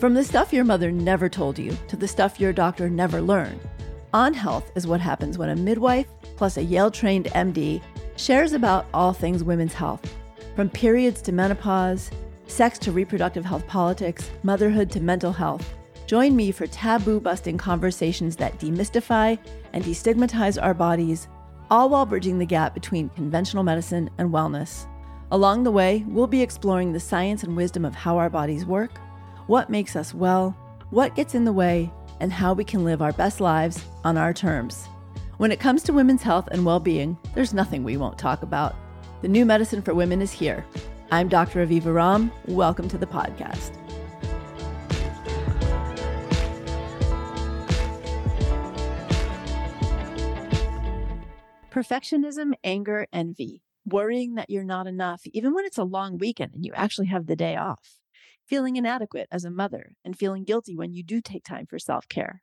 From the stuff your mother never told you to the stuff your doctor never learned, On Health is what happens when a midwife plus a Yale trained MD shares about all things women's health, from periods to menopause, sex to reproductive health politics, motherhood to mental health. Join me for taboo busting conversations that demystify and destigmatize our bodies, all while bridging the gap between conventional medicine and wellness. Along the way, we'll be exploring the science and wisdom of how our bodies work what makes us well, what gets in the way, and how we can live our best lives on our terms. When it comes to women's health and well being, there's nothing we won't talk about. The new medicine for women is here. I'm Dr. Aviva Romm. Welcome to the podcast. Perfectionism, anger, envy, worrying that you're not enough, even when it's a long weekend and you actually have the day off feeling inadequate as a mother, and feeling guilty when you do take time for self care.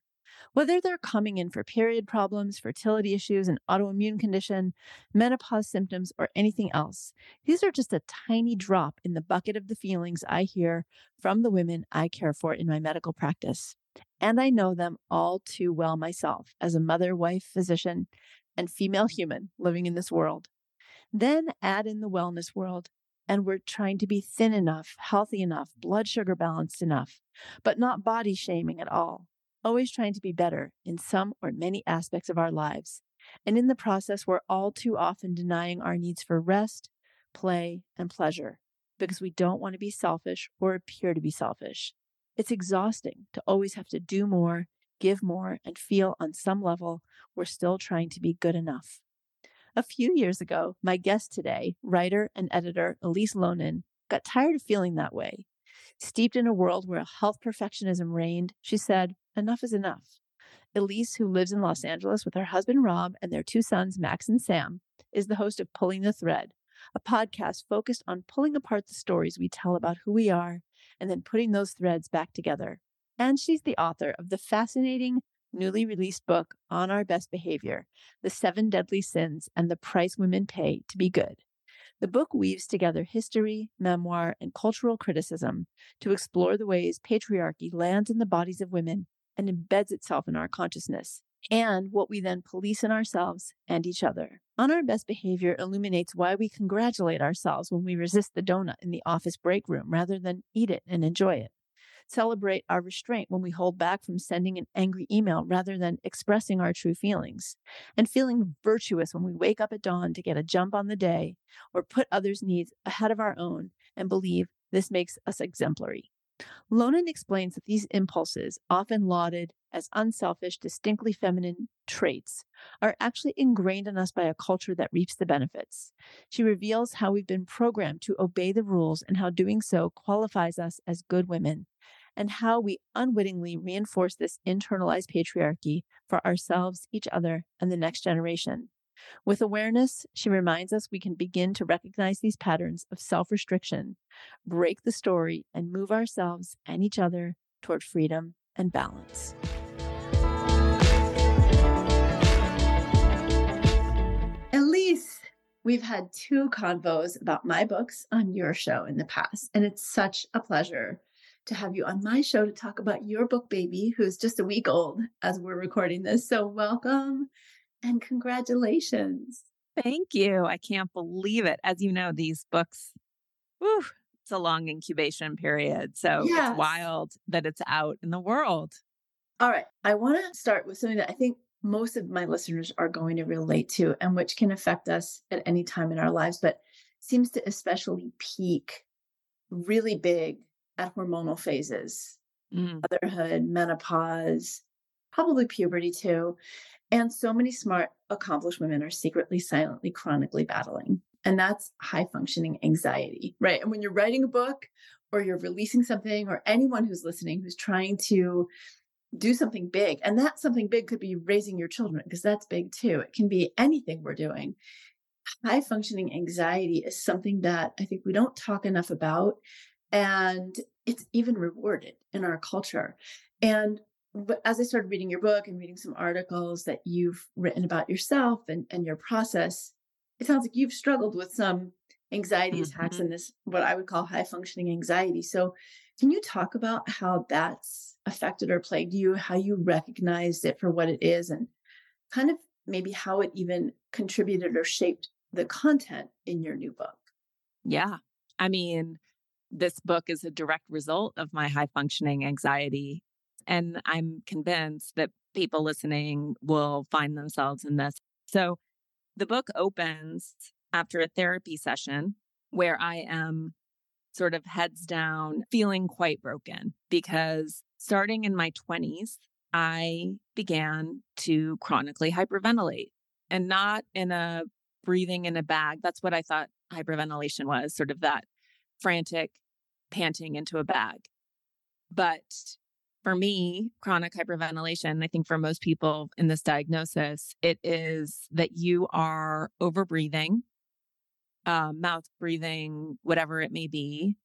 Whether they're coming in for period problems, fertility issues, an autoimmune condition, menopause symptoms, or anything else, these are just a tiny drop in the bucket of the feelings I hear from the women I care for in my medical practice. And I know them all too well myself as a mother, wife, physician, and female human living in this world. Then add in the wellness world and we're trying to be thin enough, healthy enough, blood sugar balanced enough, but not body shaming at all. Always trying to be better in some or many aspects of our lives. And in the process, we're all too often denying our needs for rest, play, and pleasure because we don't want to be selfish or appear to be selfish. It's exhausting to always have to do more, give more, and feel on some level we're still trying to be good enough. A few years ago, my guest today, writer and editor Elise Loehnen, got tired of feeling that way. Steeped in a world where health perfectionism reigned, she said, Enough is enough. Elise, who lives in Los Angeles with her husband Rob and their two sons, Max and Sam, is the host of Pulling the Thread, a podcast focused on pulling apart the stories we tell about who we are and then putting those threads back together. And she's the author of the fascinating newly released book on our best behavior The Seven Deadly Sins and the Price Women Pay to Be Good. The book weaves together history, memoir, and cultural criticism to explore the ways patriarchy lands in the bodies of women and embeds itself in our consciousness, and what we then police in ourselves and each other. On Our Best Behavior illuminates why we congratulate ourselves when we resist the donut in the office break room rather than eat it and enjoy it celebrate our restraint when we hold back from sending an angry email rather than expressing our true feelings, and feeling virtuous when we wake up at dawn to get a jump on the day or put others' needs ahead of our own and believe this makes us exemplary. Loehnen explains that these impulses, often lauded as unselfish, distinctly feminine traits, are actually ingrained in us by a culture that reaps the benefits. She reveals how we've been programmed to obey the rules and how doing so qualifies us as good women, and how we unwittingly reinforce this internalized patriarchy for ourselves, each other, and the next generation. With awareness, she reminds us we can begin to recognize these patterns of self restriction, break the story, and move ourselves and each other toward freedom and balance. Elise, we've had two convos about my books on your show in the past, and it's such a pleasure to have you on my show to talk about your book, baby, who's just a week old as we're recording this. So, welcome and congratulations. Thank you. I can't believe it. As you know, these books, whew, it's a long incubation period. So, yes. it's wild that it's out in the world. All right. I want to start with something that I think most of my listeners are going to relate to and which can affect us at any time in our lives, but seems to especially peak really big at hormonal phases, mm. motherhood, menopause, probably puberty too. And so many smart, accomplished women are secretly, silently, chronically battling. And that's high functioning anxiety, right? And when you're writing a book or you're releasing something, or anyone who's listening who's trying to do something big, and that something big could be raising your children, because that's big too. It can be anything we're doing. High functioning anxiety is something that I think we don't talk enough about and it's even rewarded in our culture. And but as I started reading your book and reading some articles that you've written about yourself and, and your process, it sounds like you've struggled with some anxiety mm-hmm. attacks and this what I would call high functioning anxiety. So Can you talk about how that's affected or plagued you, how you recognized it for what it is, and kind of maybe how it even contributed or shaped the content in your new book? Yeah. I mean, this book is a direct result of my high functioning anxiety. And I'm convinced that people listening will find themselves in this. So the book opens after a therapy session where I am sort of heads down, feeling quite broken because starting in my 20s, I began to chronically hyperventilate and not in a breathing in a bag. That's what I thought hyperventilation was sort of that frantic panting into a bag. But for me, chronic hyperventilation, I think for most people in this diagnosis, it is that you are over breathing uh, mouth breathing, whatever it may be.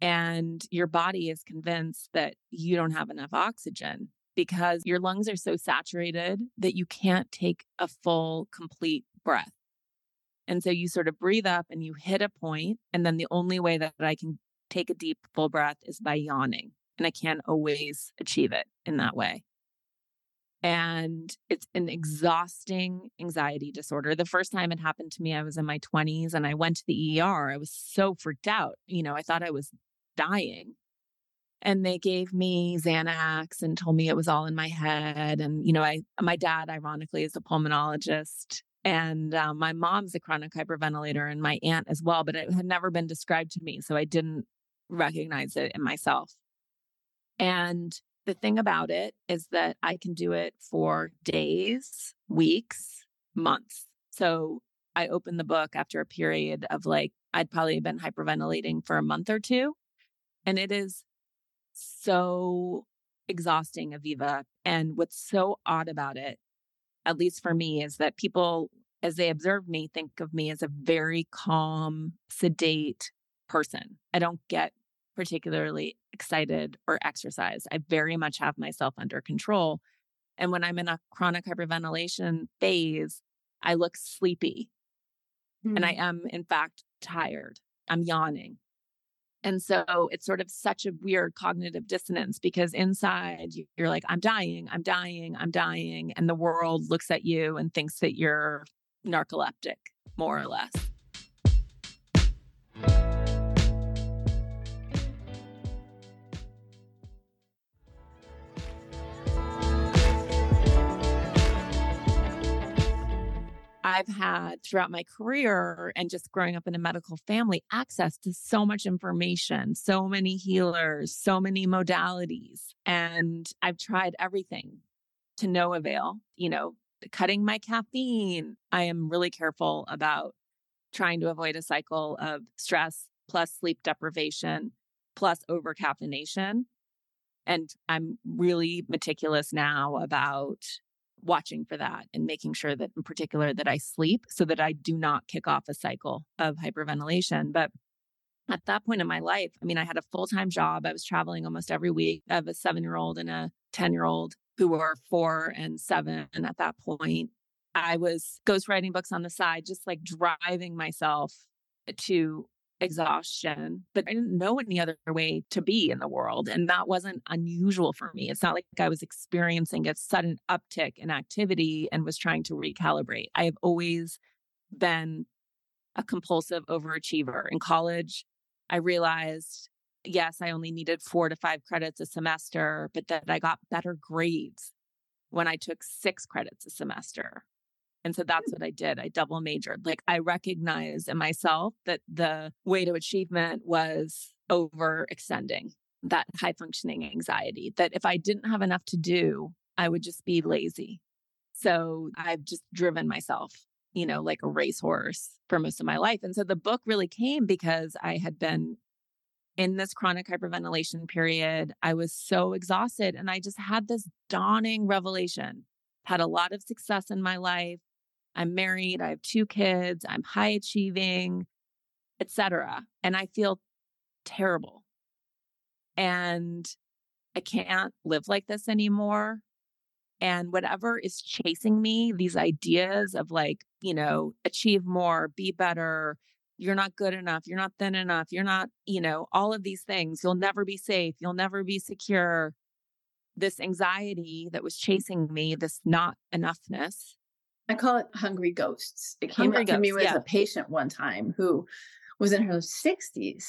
And your body is convinced that you don't have enough oxygen because your lungs are so saturated that you can't take a full, complete breath. And so you sort of breathe up and you hit a point, And then the only way that I can take a deep, full breath is by yawning. And I can't always achieve it in that way and it's an exhausting anxiety disorder. The first time it happened to me, I was in my 20s and I went to the ER. I was so freaked out. You know, I thought I was dying. And they gave me Xanax and told me it was all in my head. And, you know, I, my dad, ironically, is a pulmonologist. And um, my mom's a chronic hyperventilator and my aunt as well, but it had never been described to me. So I didn't recognize it in myself. And the thing about it is that I can do it for days, weeks, months. So I opened the book after a period of like, I'd probably been hyperventilating for a month or two. And it is so exhausting, Aviva. And what's so odd about it, at least for me, is that people, as they observe me, think of me as a very calm, sedate person. I don't get particularly excited or exercised. I very much have myself under control. And when I'm in a chronic hyperventilation phase, I look sleepy. Mm-hmm. And I mm. am, in fact, tired. I'm yawning. And so it's sort of such a weird cognitive dissonance because inside you're like, I'm dying, I'm dying, I'm dying. And the world looks at you and thinks that you're narcoleptic, more or less. I've had throughout my career and just growing up in a medical family access to so much information, so many healers, so many modalities. And I've tried everything to no avail, you know, cutting my caffeine. I am really careful about trying to avoid a cycle of stress plus sleep deprivation plus over caffeination. And I'm really meticulous now about watching for that and making sure that in particular that I sleep so that I do not kick off a cycle of hyperventilation. But at that point in my life, I mean, I had a full time job. I was traveling almost every week. I have a seven year old and a 10 year old who were four and seven And at that point. I was ghostwriting books on the side, just like driving myself to exhaustion, but I didn't know any other way to be in the world. And that wasn't unusual for me. It's not like I was experiencing a sudden uptick in activity and was trying to recalibrate. I have always been a compulsive overachiever. In college, I realized, yes, I only needed four to five credits a semester, but that I got better grades when I took six credits a semester and so that's what I did. I double majored. Like I recognized in myself that the way to achievement was overextending that high functioning anxiety, that if I didn't have enough to do, I would just be lazy. So I've just driven myself, you know, like a racehorse for most of my life. And so the book really came because I had been in this chronic hyperventilation period. I was so exhausted and I just had this dawning revelation. Had a lot of success in my life, I'm married, I have two kids, I'm high achieving, etc. And I feel terrible. And I can't live like this anymore. And whatever is chasing me, these ideas of like, you know, achieve more, be better, you're not good enough, you're not thin enough, you're not, you know, all of these things. You'll never be safe, you'll never be secure. This anxiety that was chasing me, this not enoughness. I call it hungry ghosts. It came hungry up to me with yeah. a patient one time who was in her 60s,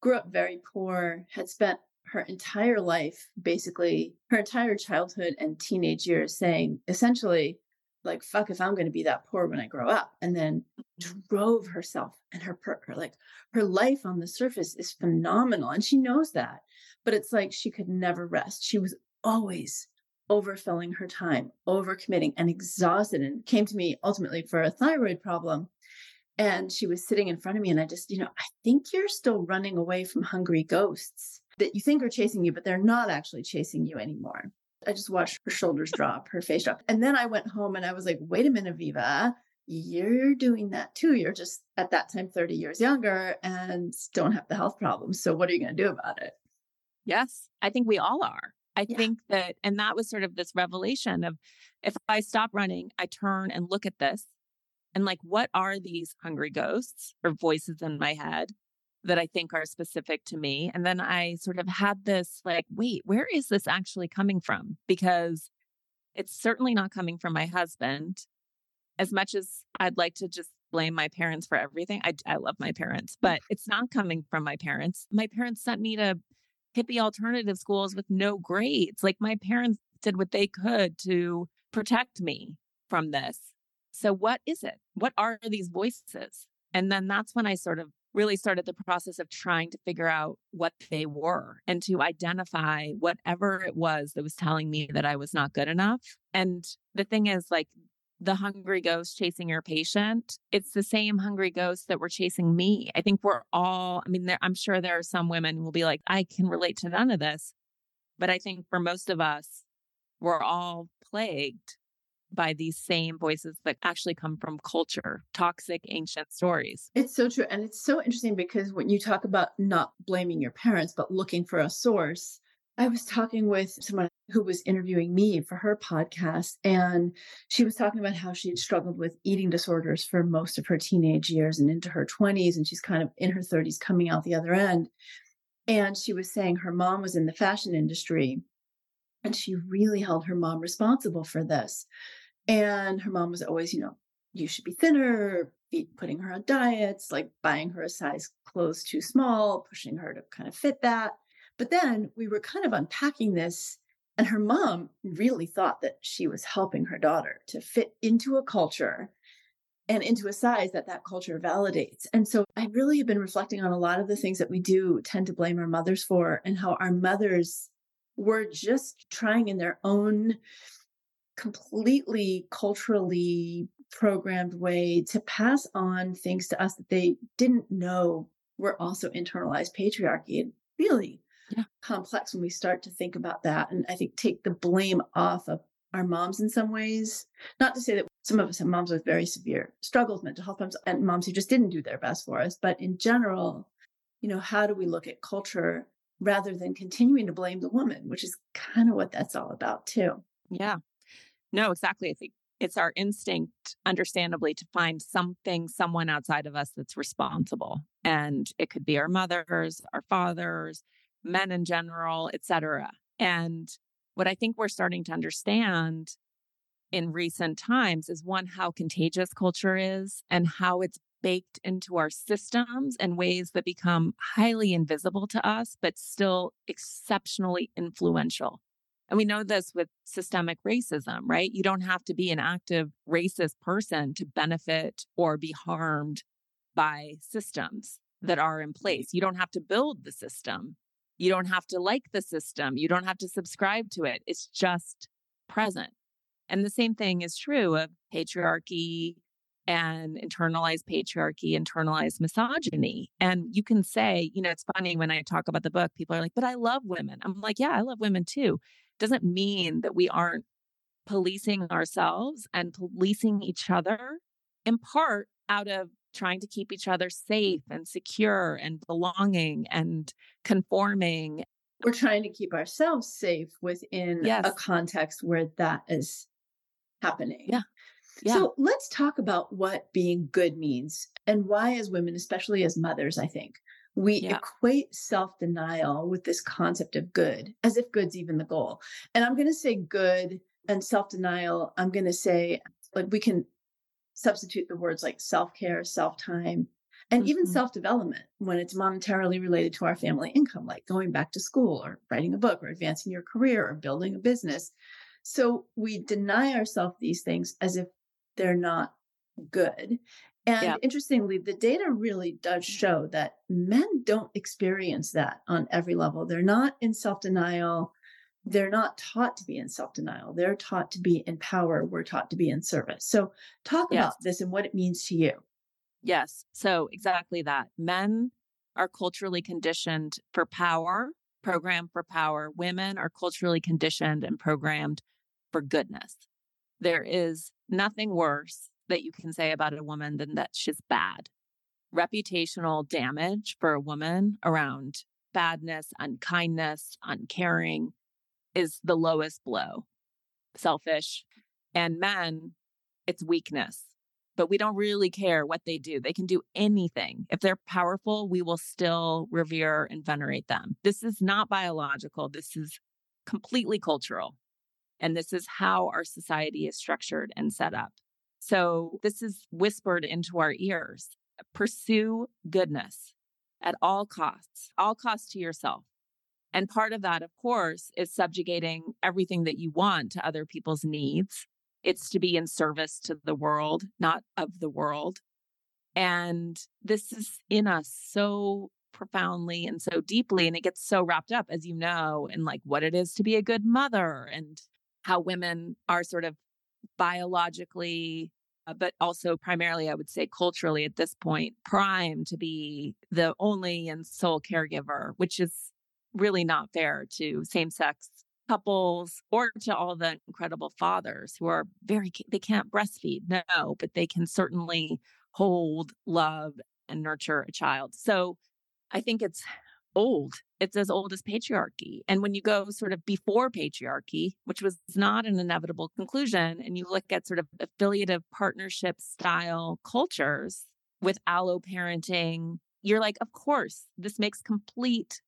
grew up very poor, had spent her entire life, basically her entire childhood and teenage years, saying essentially, like fuck if i'm going to be that poor when i grow up and then mm-hmm. drove herself and her, her like her life on the surface is phenomenal and she knows that but it's like she could never rest she was always overfilling her time overcommitting and exhausted and came to me ultimately for a thyroid problem and she was sitting in front of me and i just you know i think you're still running away from hungry ghosts that you think are chasing you but they're not actually chasing you anymore I just watched her shoulders drop, her face drop. And then I went home and I was like, wait a minute, Viva, you're doing that too. You're just at that time 30 years younger and don't have the health problems. So what are you going to do about it? Yes, I think we all are. I yeah. think that, and that was sort of this revelation of if I stop running, I turn and look at this and like, what are these hungry ghosts or voices in my head? that I think are specific to me. And then I sort of had this like, wait, where is this actually coming from? Because it's certainly not coming from my husband. As much as I'd like to just blame my parents for everything, I, I love my parents, mm. but it's not coming from my parents. My parents sent me to hippie alternative schools with no grades. Like my parents did what they could to protect me from this. So, what is it? What are these voices? And then that's when I sort of really started the process of trying to figure out what they were and to identify whatever it was that was telling me that I was not good enough. And the thing is, like, the hungry ghost chasing your patient, it's the same hungry ghost that were chasing me. I think we're all, I mean, there, I'm sure there are some women who will be like, I can relate to none of this. But I think for most of us, we're all plagued by these same voices that actually come from culture, toxic ancient stories. It's so true. And it's so interesting because when you talk about not blaming your parents, but looking for a source, I was talking with someone who was interviewing me for her podcast, and she was talking about how she had struggled with eating disorders for most of her teenage years and into her 20s, and she's kind of in her 30s coming out the other end. And she was saying her mom was in the fashion industry, and she really held her mom responsible for this. And her mom was always, you know, you should be thinner, putting her on diets, like buying her a size clothes too small, pushing her to kind of fit that. But then we were kind of unpacking this, and her mom really thought that she was helping her daughter to fit into a culture and into a size that that culture validates. And so I really have been reflecting on a lot of the things that we do tend to blame our mothers for and how our mothers were just trying in their own completely culturally programmed way to pass on things to us that they didn't know were also internalized patriarchy and really yeah. complex when we start to think about that and i think take the blame off of our moms in some ways not to say that some of us have moms with very severe struggles mental health problems and moms who just didn't do their best for us but in general you know how do we look at culture rather than continuing to blame the woman which is kind of what that's all about too yeah no, exactly. I think it's our instinct, understandably, to find something, someone outside of us that's responsible. And it could be our mothers, our fathers, men in general, etc. And what I think we're starting to understand in recent times is one, how contagious culture is and how it's baked into our systems in ways that become highly invisible to us, but still exceptionally influential. And we know this with systemic racism, right? You don't have to be an active racist person to benefit or be harmed by systems that are in place. You don't have to build the system. You don't have to like the system. You don't have to subscribe to it. It's just present. And the same thing is true of patriarchy and internalized patriarchy, internalized misogyny. And you can say, you know, it's funny when I talk about the book, people are like, but I love women. I'm like, yeah, I love women too doesn't mean that we aren't policing ourselves and policing each other in part out of trying to keep each other safe mm-hmm. and secure and belonging and conforming. We're trying to keep ourselves safe within yes. a context where that is happening. Yeah. Yeah. So let's talk about what being good means and why, as women, especially as mothers, I think we yeah. equate self denial with this concept of good as if good's even the goal. And I'm going to say good and self denial. I'm going to say, like, we can substitute the words like self care, self time, and mm-hmm. even self development when it's monetarily related to our family income, like going back to school or writing a book or advancing your career or building a business. So we deny ourselves these things as if they're not good. And yeah. interestingly, the data really does show that men don't experience that on every level. They're not in self denial. They're not taught to be in self denial. They're taught to be in power. We're taught to be in service. So, talk yes. about this and what it means to you. Yes. So, exactly that. Men are culturally conditioned for power, programmed for power. Women are culturally conditioned and programmed for goodness. There is nothing worse that you can say about a woman than that she's bad. Reputational damage for a woman around badness, unkindness, uncaring is the lowest blow. Selfish. And men, it's weakness. But we don't really care what they do. They can do anything. If they're powerful, we will still revere and venerate them. This is not biological. This is completely cultural. And this is how our society is structured and set up. So this is whispered into our ears. Pursue goodness at all costs, all costs to yourself. And part of that, of course, is subjugating everything that you want to other people's needs. It's to be in service to the world, not of the world. And this is in us so profoundly and so deeply. And it gets so wrapped up, as you know, in like what it is to be a good mother and how women are sort of biologically, uh, but also primarily, I would say culturally at this point, primed to be the only and sole caregiver, which is really not fair to same sex couples or to all the incredible fathers who are very, they can't breastfeed, no, but they can certainly hold, love, and nurture a child. So I think it's old. It's as old as patriarchy. And when you go sort of before patriarchy, which was not an inevitable conclusion, and you look at sort of affiliative partnership style cultures with allo parenting, you're like, of course, this makes complete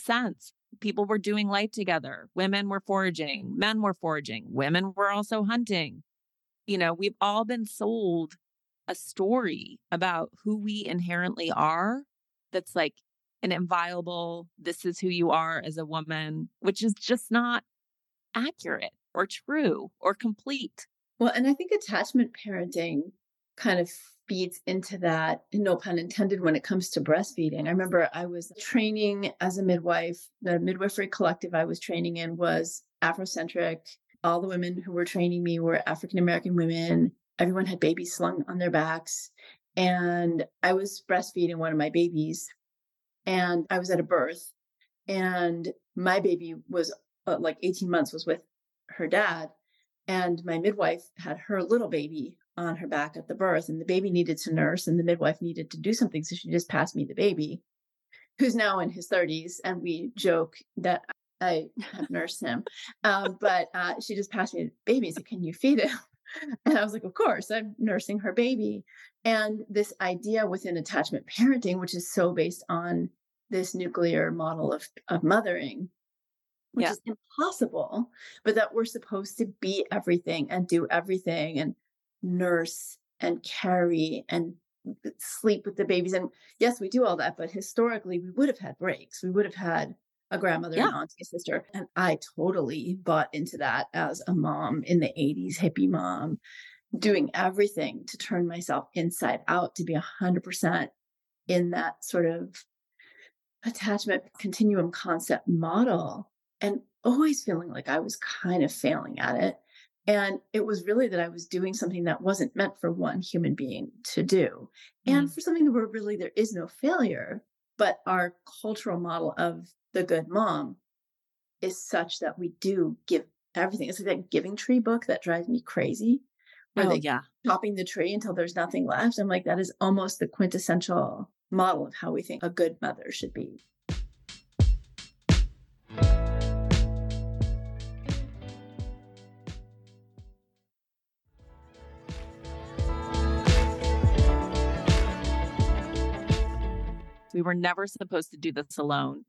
sense. People were doing life together. Women were foraging, men were foraging, women were also hunting. You know, we've all been sold a story about who we inherently are that's like an inviolable, this is who you are as a woman, which is just not accurate or true or complete. Well, and I think attachment parenting kind of feeds into that, no pun intended, when it comes to breastfeeding. I remember I was training as a midwife. The midwifery collective I was training in was Afrocentric. All the women who were training me were African American women. Everyone had babies slung on their backs. And I was breastfeeding one of my babies and I was at a birth, and my baby was uh, like 18 months, was with her dad, and my midwife had her little baby on her back at the birth, and the baby needed to nurse, and the midwife needed to do something, so she just passed me the baby, who's now in his 30s, and we joke that I have nursed him, um, but uh, she just passed me the baby and said, "Can you feed him?" And I was like, of course, I'm nursing her baby. And this idea within attachment parenting, which is so based on this nuclear model of, of mothering, which yeah. is impossible, but that we're supposed to be everything and do everything and nurse and carry and uh, sleep with the babies. And yes, we do all that, but historically, we would have had breaks. We would have had a grandmother yeah. and auntie, a sister. And I totally bought into that as a mom in the 80s, hippie mom, doing everything to turn myself inside out to be 100% in that sort of attachment continuum concept model and always feeling like I was kind of failing at it. And it was really that I was doing something that wasn't meant for one human being to do. Mm. And for something where really there is no failure, but our cultural model of the good mom is such that we do give everything. It's like that giving tree book that drives me crazy. Where oh, they yeah. chopping the tree until there's nothing left. I'm like, that is almost the quintessential model of how we think a good mother should be. We were never supposed to do this alone.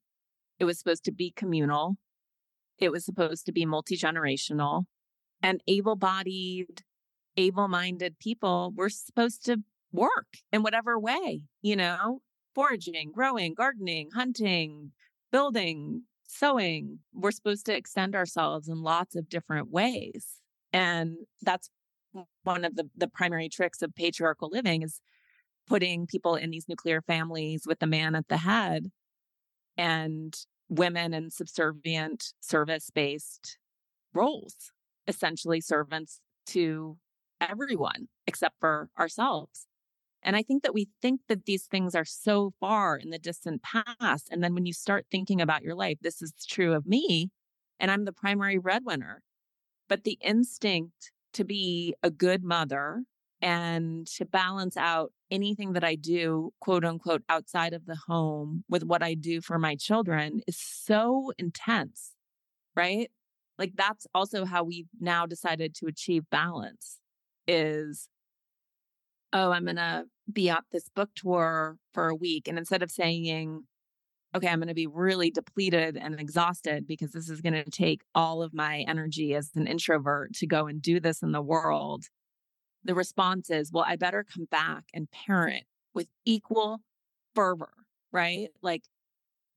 It was supposed to be communal. It was supposed to be multi generational. And able bodied, able minded people were supposed to work in whatever way, you know, foraging, growing, gardening, hunting, building, sewing. We're supposed to extend ourselves in lots of different ways. And that's one of the, the primary tricks of patriarchal living is putting people in these nuclear families with the man at the head and women in subservient service based roles, essentially servants to everyone except for ourselves. And I think that we think that these things are so far in the distant past. And then when you start thinking about your life, this is true of me, and I'm the primary breadwinner. But the instinct to be a good mother and to balance out anything that I do, quote unquote, outside of the home with what I do for my children is so intense, right? Like that's also how we've now decided to achieve balance is, oh, I'm going to be at this book tour for a week. And instead of saying, okay, I'm going to be really depleted and exhausted because this is going to take all of my energy as an introvert to go and do this in the world the response is, well, I better come back and parent with equal fervor, right? Like,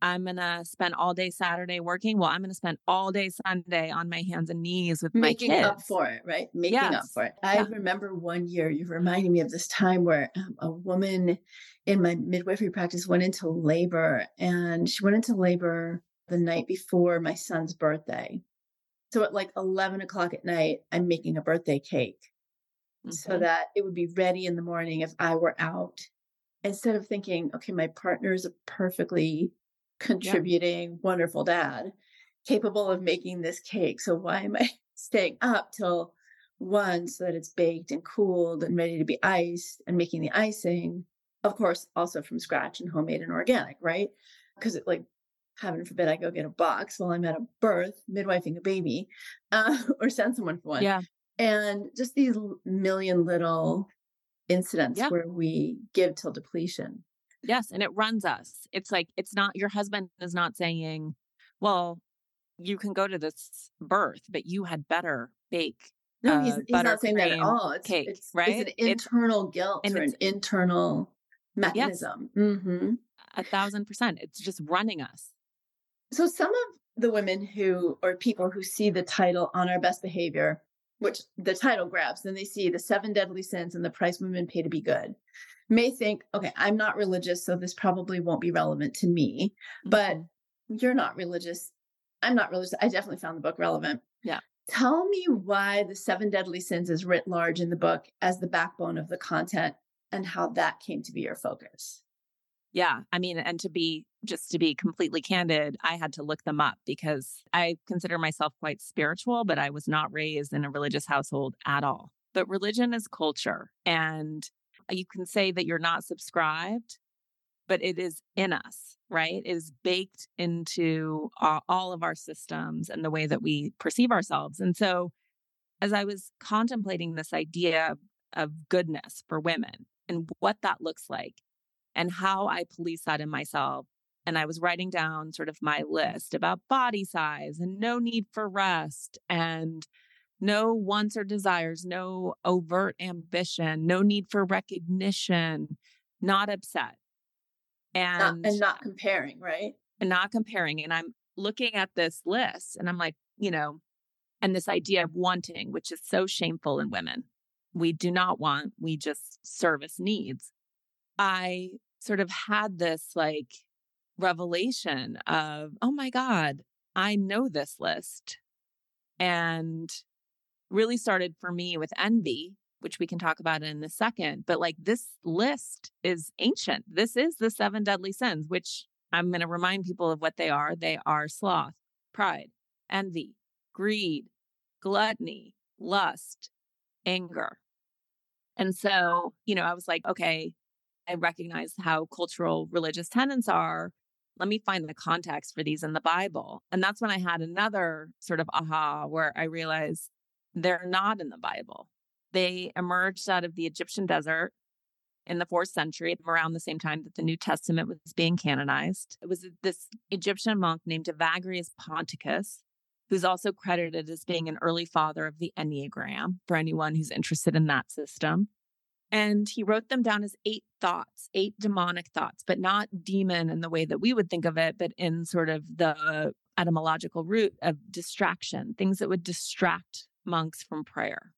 I'm going to spend all day Saturday working. Well, I'm going to spend all day Sunday on my hands and knees with Making my kids. Making up for it, right? Making yes. up for it. I Yeah. remember one year, you reminded me of this time where um, a woman in my midwifery practice went into labor and she went into labor the night before my son's birthday. So at like 11 o'clock at night, I'm making a birthday cake so Mhm. that it would be ready in the morning if I were out. Instead of thinking, okay, my partner is a perfectly contributing, wonderful dad, capable of making this cake. So why am I staying up till one so that it's baked and cooled and ready to be iced and making the icing? Of course, also from scratch and homemade and organic, right? Because it like heaven forbid I go get a box while I'm at a birth, midwifing a baby, uh, or send someone for one Yeah. And just these million little incidents Yeah. where we give till depletion. Yes. And it runs us. It's like, it's not, your husband is not saying, well, you can go to this birth, but you had better bake. No, he's, uh, he's not saying that at all. It's, cake, it's, right? it's an It's- internal guilt and or an internal mechanism. hmm A thousand percent. It's just running us. So some of the women who or people who see the title on our best behavior, which the title grabs, then they see the seven deadly sins and the price women pay to be good, may think, okay, I'm not religious, so this probably won't be relevant to me. But Mhm. you're not religious. I'm not religious. I definitely found the book relevant. Yeah. Tell me why the seven deadly sins is writ large in the book as the backbone of the content and how that came to be your focus. Yeah. I mean, and to be just to be completely candid, I had to look them up because I consider myself quite spiritual, but I was not raised in a religious household at all. But religion is culture. And you can say that you're not subscribed, but it is in us, right? It is baked into all, of our systems and the way that we perceive ourselves. And so, as I was contemplating this idea of goodness for women and what that looks like, and how I police that in myself. And I was writing down sort of my list about body size and no need for rest and no wants or desires, no overt ambition, no need for recognition, not upset. Not, And and not comparing, right? and not comparing. And I'm looking at this list and I'm like, you know, and this idea of wanting, which is so shameful in women. We do not want, we just service needs. I sort of had this like revelation of, oh my God, I know this list. And really started for me with envy, which we can talk about in a second. But like this list is ancient. This is the seven deadly sins, which I'm going to remind people of what they are. They are sloth, pride, envy, greed, gluttony, lust, anger. And so, you know, I was like, okay, I recognize how cultural religious tenets are. Let me find the context for these in the Bible. And that's when I had another sort of aha where I realized they're not in the Bible. They emerged out of the Egyptian desert in the fourth century, around the same time that the New Testament was being canonized. It was this Egyptian monk named Evagrius Ponticus, who's also credited as being an early father of the Enneagram for anyone who's interested in that system. And he wrote them down as eight thoughts, eight demonic thoughts, but not demon in the way that we would think of it, but in sort of the etymological root of distraction, things that would distract monks from prayer.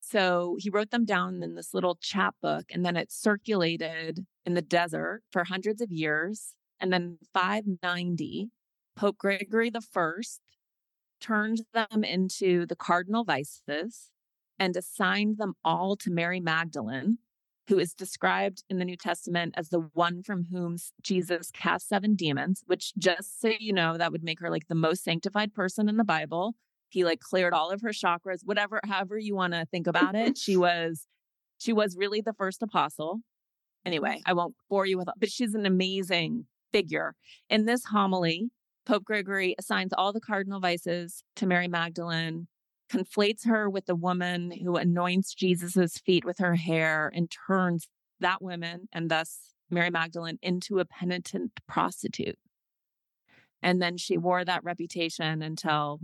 So he wrote them down in this little chapbook, and then it circulated in the desert for hundreds of years. And then 590, Pope Gregory the First turned them into the cardinal vices and assigned them all to Mary Magdalene, who is described in the New Testament as the one from whom Jesus cast seven demons, which just so you know, that would make her like the most sanctified person in the Bible. He like cleared all of her chakras, whatever, however you want to think about it. she was, she was really the first apostle. Anyway, I won't bore you with, but she's an amazing figure. In this homily, Pope Gregory assigns all the cardinal vices to Mary Magdalene, conflates her with the woman who anoints Jesus's feet with her hair and turns that woman and thus Mary Magdalene into a penitent prostitute. And then she wore that reputation until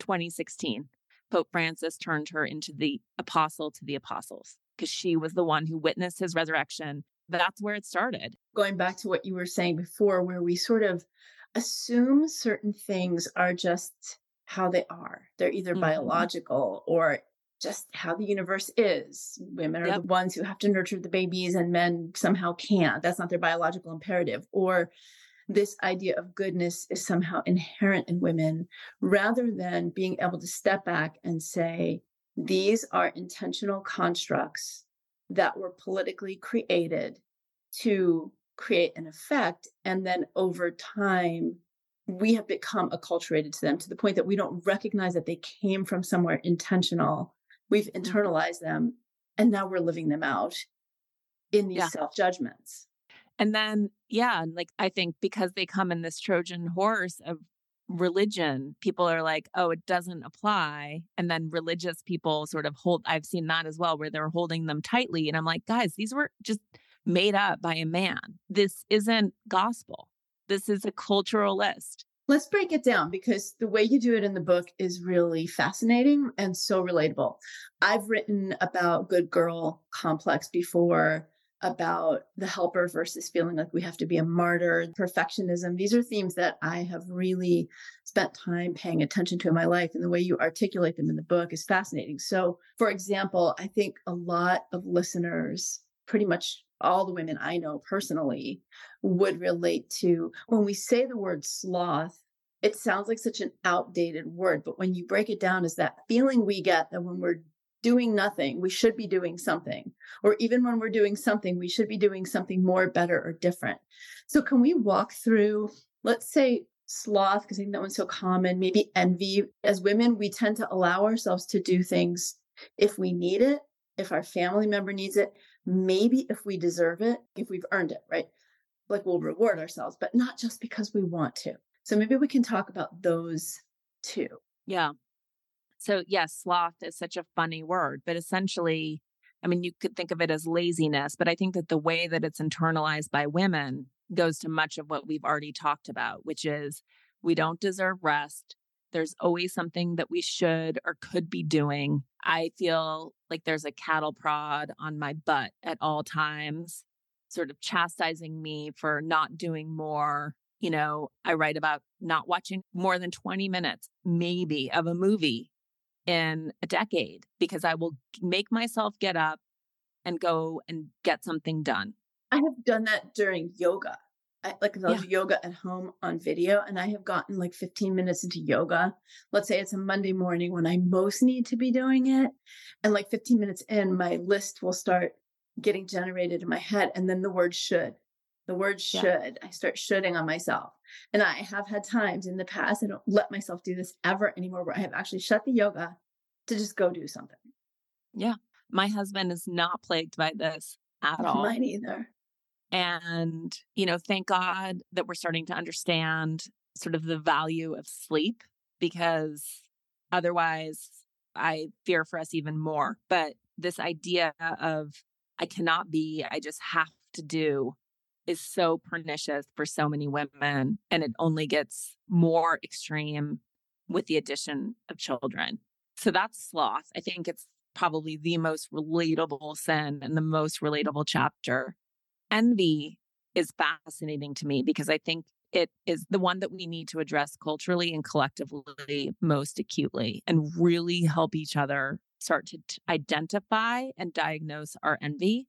2016. Pope Francis turned her into the apostle to the apostles because she was the one who witnessed his resurrection. That's where it started. Going back to what you were saying before, where we sort of assume certain things are just how they are. They're either mm-hmm. biological or just how the universe is. Women are yep. the ones who have to nurture the babies and men somehow can't. That's not their biological imperative. Or this idea of goodness is somehow inherent in women rather than being able to step back and say, these are intentional constructs that were politically created to create an effect. And then over time, we have become acculturated to them to the point that we don't recognize that they came from somewhere intentional. We've mm-hmm. internalized them and now we're living them out in these yeah. self judgments. And then, yeah, like I think because they come in this Trojan horse of religion, people are like, oh, it doesn't apply. And then religious people sort of hold, I've seen that as well, where they're holding them tightly. And I'm like, guys, these were just made up by a man. This isn't gospel. This is a cultural list. Let's break it down because the way you do it in the book is really fascinating and so relatable. I've written about good girl complex before, about the helper versus feeling like we have to be a martyr, perfectionism. These are themes that I have really spent time paying attention to in my life. And the way you articulate them in the book is fascinating. So, for example, I think a lot of listeners pretty much all the women I know personally would relate to when we say the word sloth. It sounds like such an outdated word, but when you break it down, is that feeling we get that when we're doing nothing, we should be doing something. Or even when we're doing something, we should be doing something more, better, or different. So, can we walk through, let's say, sloth, because I think that one's so common, maybe envy. As women, we tend to allow ourselves to do things if we need it, if our family member needs it, maybe if we deserve it, if we've earned it, right? Like we'll reward ourselves, but not just because we want to. So maybe we can talk about those two. Yeah. So, yes, sloth is such a funny word, but essentially, I mean, you could think of it as laziness, but I think that the way that it's internalized by women goes to much of what we've already talked about, which is we don't deserve rest. There's always something that we should or could be doing. I feel like there's a cattle prod on my butt at all times, sort of chastising me for not doing more. You know, I write about not watching more than 20 minutes, maybe, of a movie in a decade because I will make myself get up and go and get something done. I have done that during yoga. I, like I'll yeah. yoga at home on video, and I have gotten like 15 minutes into yoga. Let's say it's a Monday morning when I most need to be doing it. And like 15 minutes in, my list will start getting generated in my head. And then the word should, the word should, yeah. I start shoulding on myself. And I have had times in the past, I don't let myself do this ever anymore, where I have actually shut the yoga to just go do something. Yeah. My husband is not plagued by this at all. Mine either. And, you know, thank God that we're starting to understand sort of the value of sleep because otherwise I fear for us even more. But this idea of I cannot be, I just have to do is so pernicious for so many women. And it only gets more extreme with the addition of children. So that's sloth. I think it's probably the most relatable sin and the most relatable chapter. Envy is fascinating to me because I think it is the one that we need to address culturally and collectively most acutely and really help each other start to identify and diagnose our envy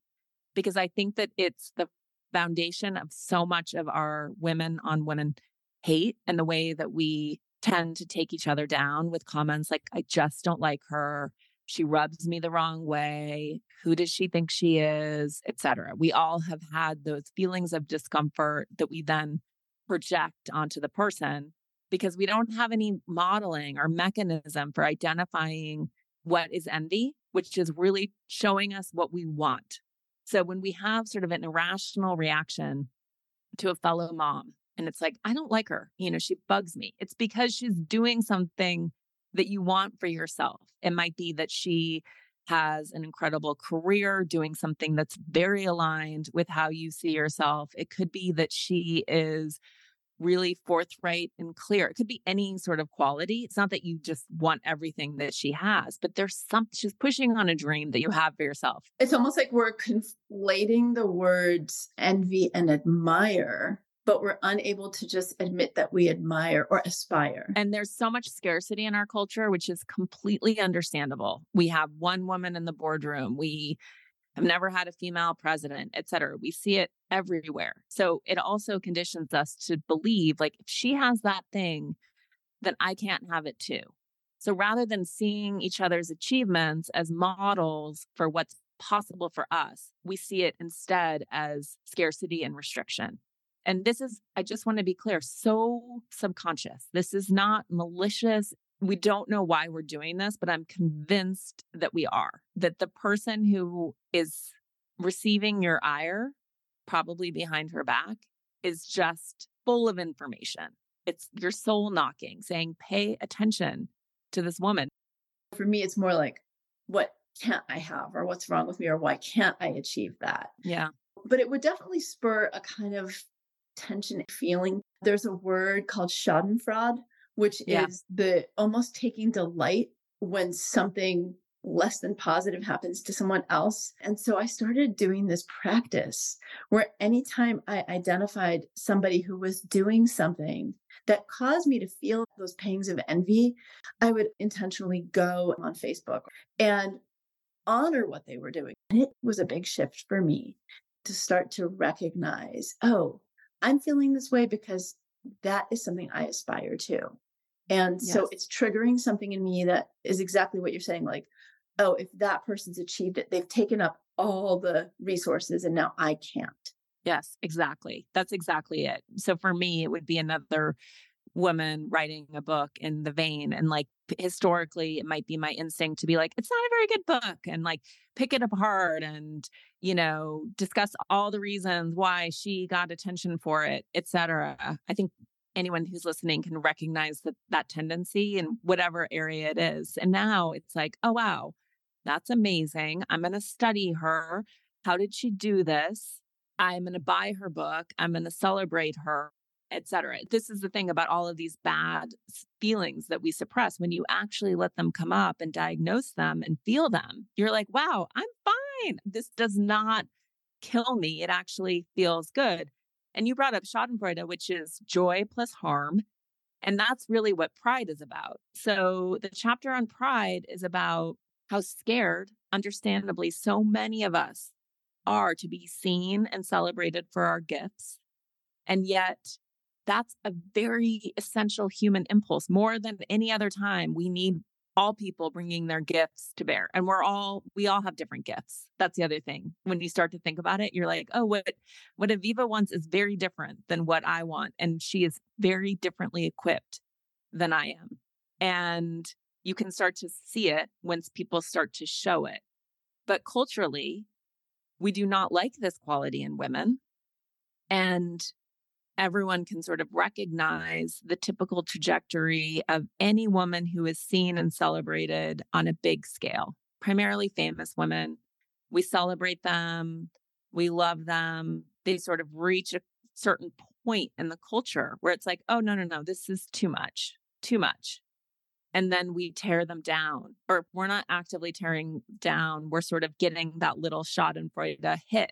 because I think that it's the foundation of so much of our women on women hate and the way that we tend to take each other down with comments like, I just don't like her. She rubs me the wrong way. Who does she think she is? Etc. We all have had those feelings of discomfort that we then project onto the person because we don't have any modeling or mechanism for identifying what is envy, which is really showing us what we want. So when we have sort of an irrational reaction to a fellow mom, and it's like, I don't like her, you know, she bugs me, it's because she's doing something that you want for yourself. It might be that she has an incredible career doing something that's very aligned with how you see yourself. It could be that she is really forthright and clear. It could be any sort of quality. It's not that you just want everything that she has, but there's some she's pushing on a dream that you have for yourself. It's almost like we're conflating the words envy and admire but we're unable to just admit that we admire or aspire. And there's so much scarcity in our culture, which is completely understandable. We have one woman in the boardroom. We have never had a female president, et cetera. We see it everywhere. So it also conditions us to believe like if she has that thing, then I can't have it too. So rather than seeing each other's achievements as models for what's possible for us, we see it instead as scarcity and restriction. And this is, I just want to be clear, so subconscious. This is not malicious we don't know why we're doing this, but I'm convinced that we are. That the person who is receiving your ire, probably behind her back, is just full of information. It's your soul knocking, saying, pay attention to this woman. For me, it's more like, what can't I have, or what's wrong with me, or why can't I achieve that? Yeah. But it would definitely spur a kind of tension feeling. There's a word called Schadenfreude, which yeah. is the almost taking delight when something less than positive happens to someone else. And so I started doing this practice where anytime I identified somebody who was doing something that caused me to feel those pangs of envy, I would intentionally go on Facebook and honor what they were doing. And it was a big shift for me to start to recognize, oh, I'm feeling this way because that is something I aspire to. And yes. so it's triggering something in me that is exactly what you're saying like, oh, if that person's achieved it, they've taken up all the resources and now I can't. Yes, exactly. That's exactly it. So for me, it would be another woman writing a book in the vein and like historically it might be my instinct to be like it's not a very good book and like pick it apart and you know discuss all the reasons why she got attention for it etc i think anyone who's listening can recognize that that tendency in whatever area it is. And now it's like, oh wow, that's amazing. I'm going to study her. How did she do this? I'm going to buy her book. I'm going to celebrate her, etc. This is the thing about all of these bad feelings that we suppress. When you actually let them come up and diagnose them and feel them, you're like, wow, I'm fine. This does not kill me. It actually feels good. And you brought up Schadenfreude, which is joy plus harm. And that's really what pride is about. So the chapter on pride is about how scared, understandably, so many of us are to be seen and celebrated for our gifts. And yet, that's a very essential human impulse. More than any other time, we need all people bringing their gifts to bear and we're all we all have different gifts that's the other thing when you start to think about it you're like oh what what aviva wants is very different than what i want and she is very differently equipped than i am and you can start to see it once people start to show it but culturally we do not like this quality in women and everyone can sort of recognize the typical trajectory of any woman who is seen and celebrated on a big scale, primarily famous women. We celebrate them, we love them. They sort of reach a certain point in the culture where it's like, oh, no, no, no, this is too much, too much. And then we tear them down, or we're not actively tearing down. We're sort of getting that little shot in Schadenfreude hit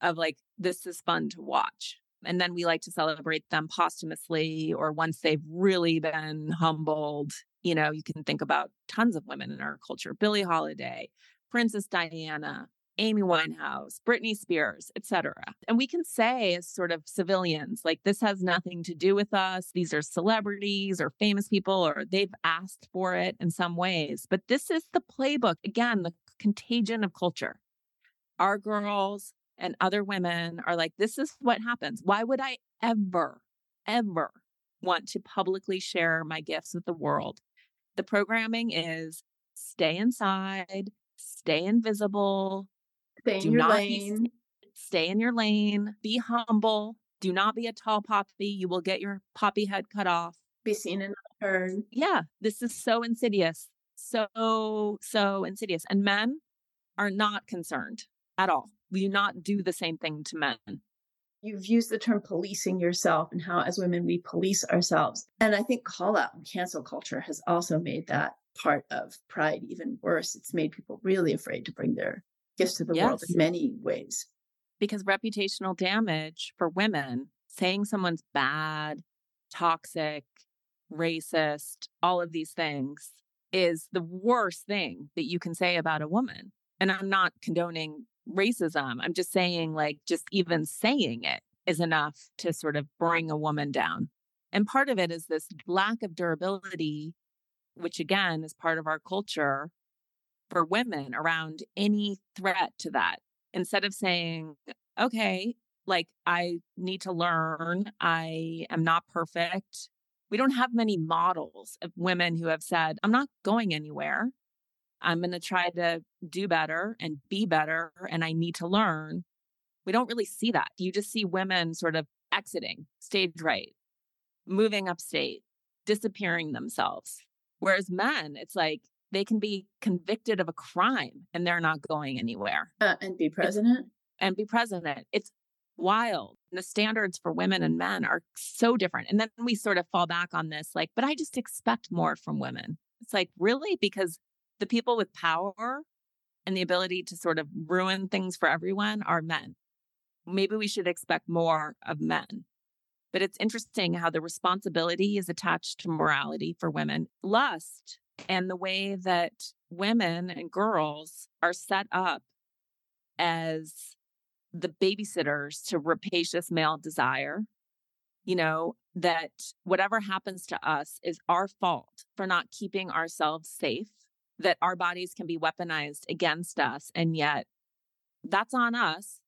of like, this is fun to watch. And then we like to celebrate them posthumously or once they've really been humbled. You know, you can think about tons of women in our culture Billie Holiday, Princess Diana, Amy Winehouse, Britney Spears, etc. And we can say as sort of civilians, like this has nothing to do with us. These are celebrities or famous people, or they've asked for it in some ways. But this is the playbook. Again, the contagion of culture. Our girls and other women are like, this is what happens. Why would I ever, ever want to publicly share my gifts with the world? The programming is stay inside, stay invisible, Stay in your lane. Be, stay in your lane. Be humble. Do not be a tall poppy. You will get your poppy head cut off. Be seen and heard. Yeah, this is so insidious. So, so insidious. And men are not concerned at all. We do not do the same thing to men. You've used the term policing yourself and how, as women, we police ourselves. And I think call out and cancel culture has also made that part of pride even worse. It's made people really afraid to bring their gifts to the yes. world in many ways. Because reputational damage for women, saying someone's bad, toxic, racist, all of these things is the worst thing that you can say about a woman. And I'm not condoning racism. I'm just saying, like, just even saying it is enough to sort of bring a woman down. And part of it is this lack of durability, which again is part of our culture for women around any threat to that. Instead of saying, okay, like I need to learn, I am not perfect. We don't have many models of women who have said, I'm not going anywhere. I'm going to try to do better and be better, and I need to learn. We don't really see that. You just see women sort of exiting stage right, moving upstate, disappearing themselves. Whereas men, it's like, they can be convicted of a crime and they're not going anywhere. Uh, and be president? It's, and be president. It's wild. And the standards for women and men are so different. And then we sort of fall back on this like, but I just expect more from women. It's like, really? Because the people with power and the ability to sort of ruin things for everyone are men. Maybe we should expect more of men. But it's interesting how the responsibility is attached to morality for women. Lust and the way that women and girls are set up as the babysitters to rapacious male desire, you know, that whatever happens to us is our fault for not keeping ourselves safe, that our bodies can be weaponized against us. And yet that's on us.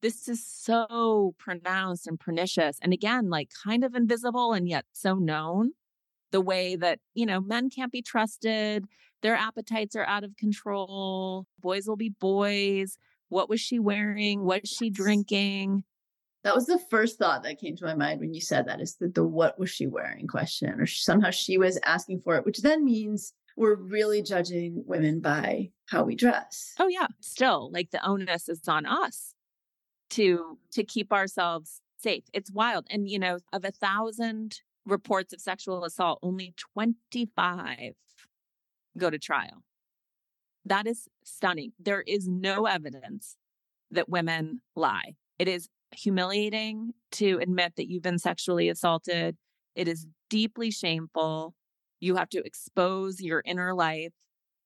This is so pronounced and pernicious. And again, like kind of invisible and yet so known the way that, you know, men can't be trusted, their appetites are out of control, boys will be boys. What was she wearing? What's she drinking? That was the first thought that came to my mind when you said that is the, the what was she wearing question, or somehow she was asking for it, which then means we're really judging women by how we dress. Oh yeah. Still, like the onus is on us to to keep ourselves safe. It's wild. And you know, of a thousand reports of sexual assault, only 25 go to trial. That is stunning. There is no evidence that women lie. It is humiliating to admit that you've been sexually assaulted. It is deeply shameful. You have to expose your inner life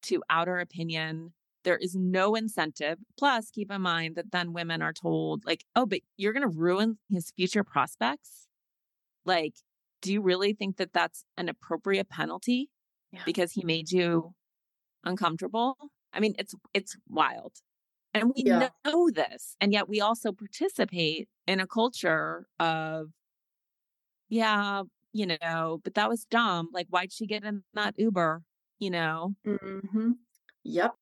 to outer opinion. There is no incentive. Plus, keep in mind that then women are told, like, oh, but you're going to ruin his future prospects. Like, do you really think that that's an appropriate penalty yeah. because he made you uncomfortable? I mean, it's it's wild. And we yeah. know this. And yet we also participate in a culture of yeah, you know, but that was dumb. Like why'd she get in that Uber, you know? hmm Yep.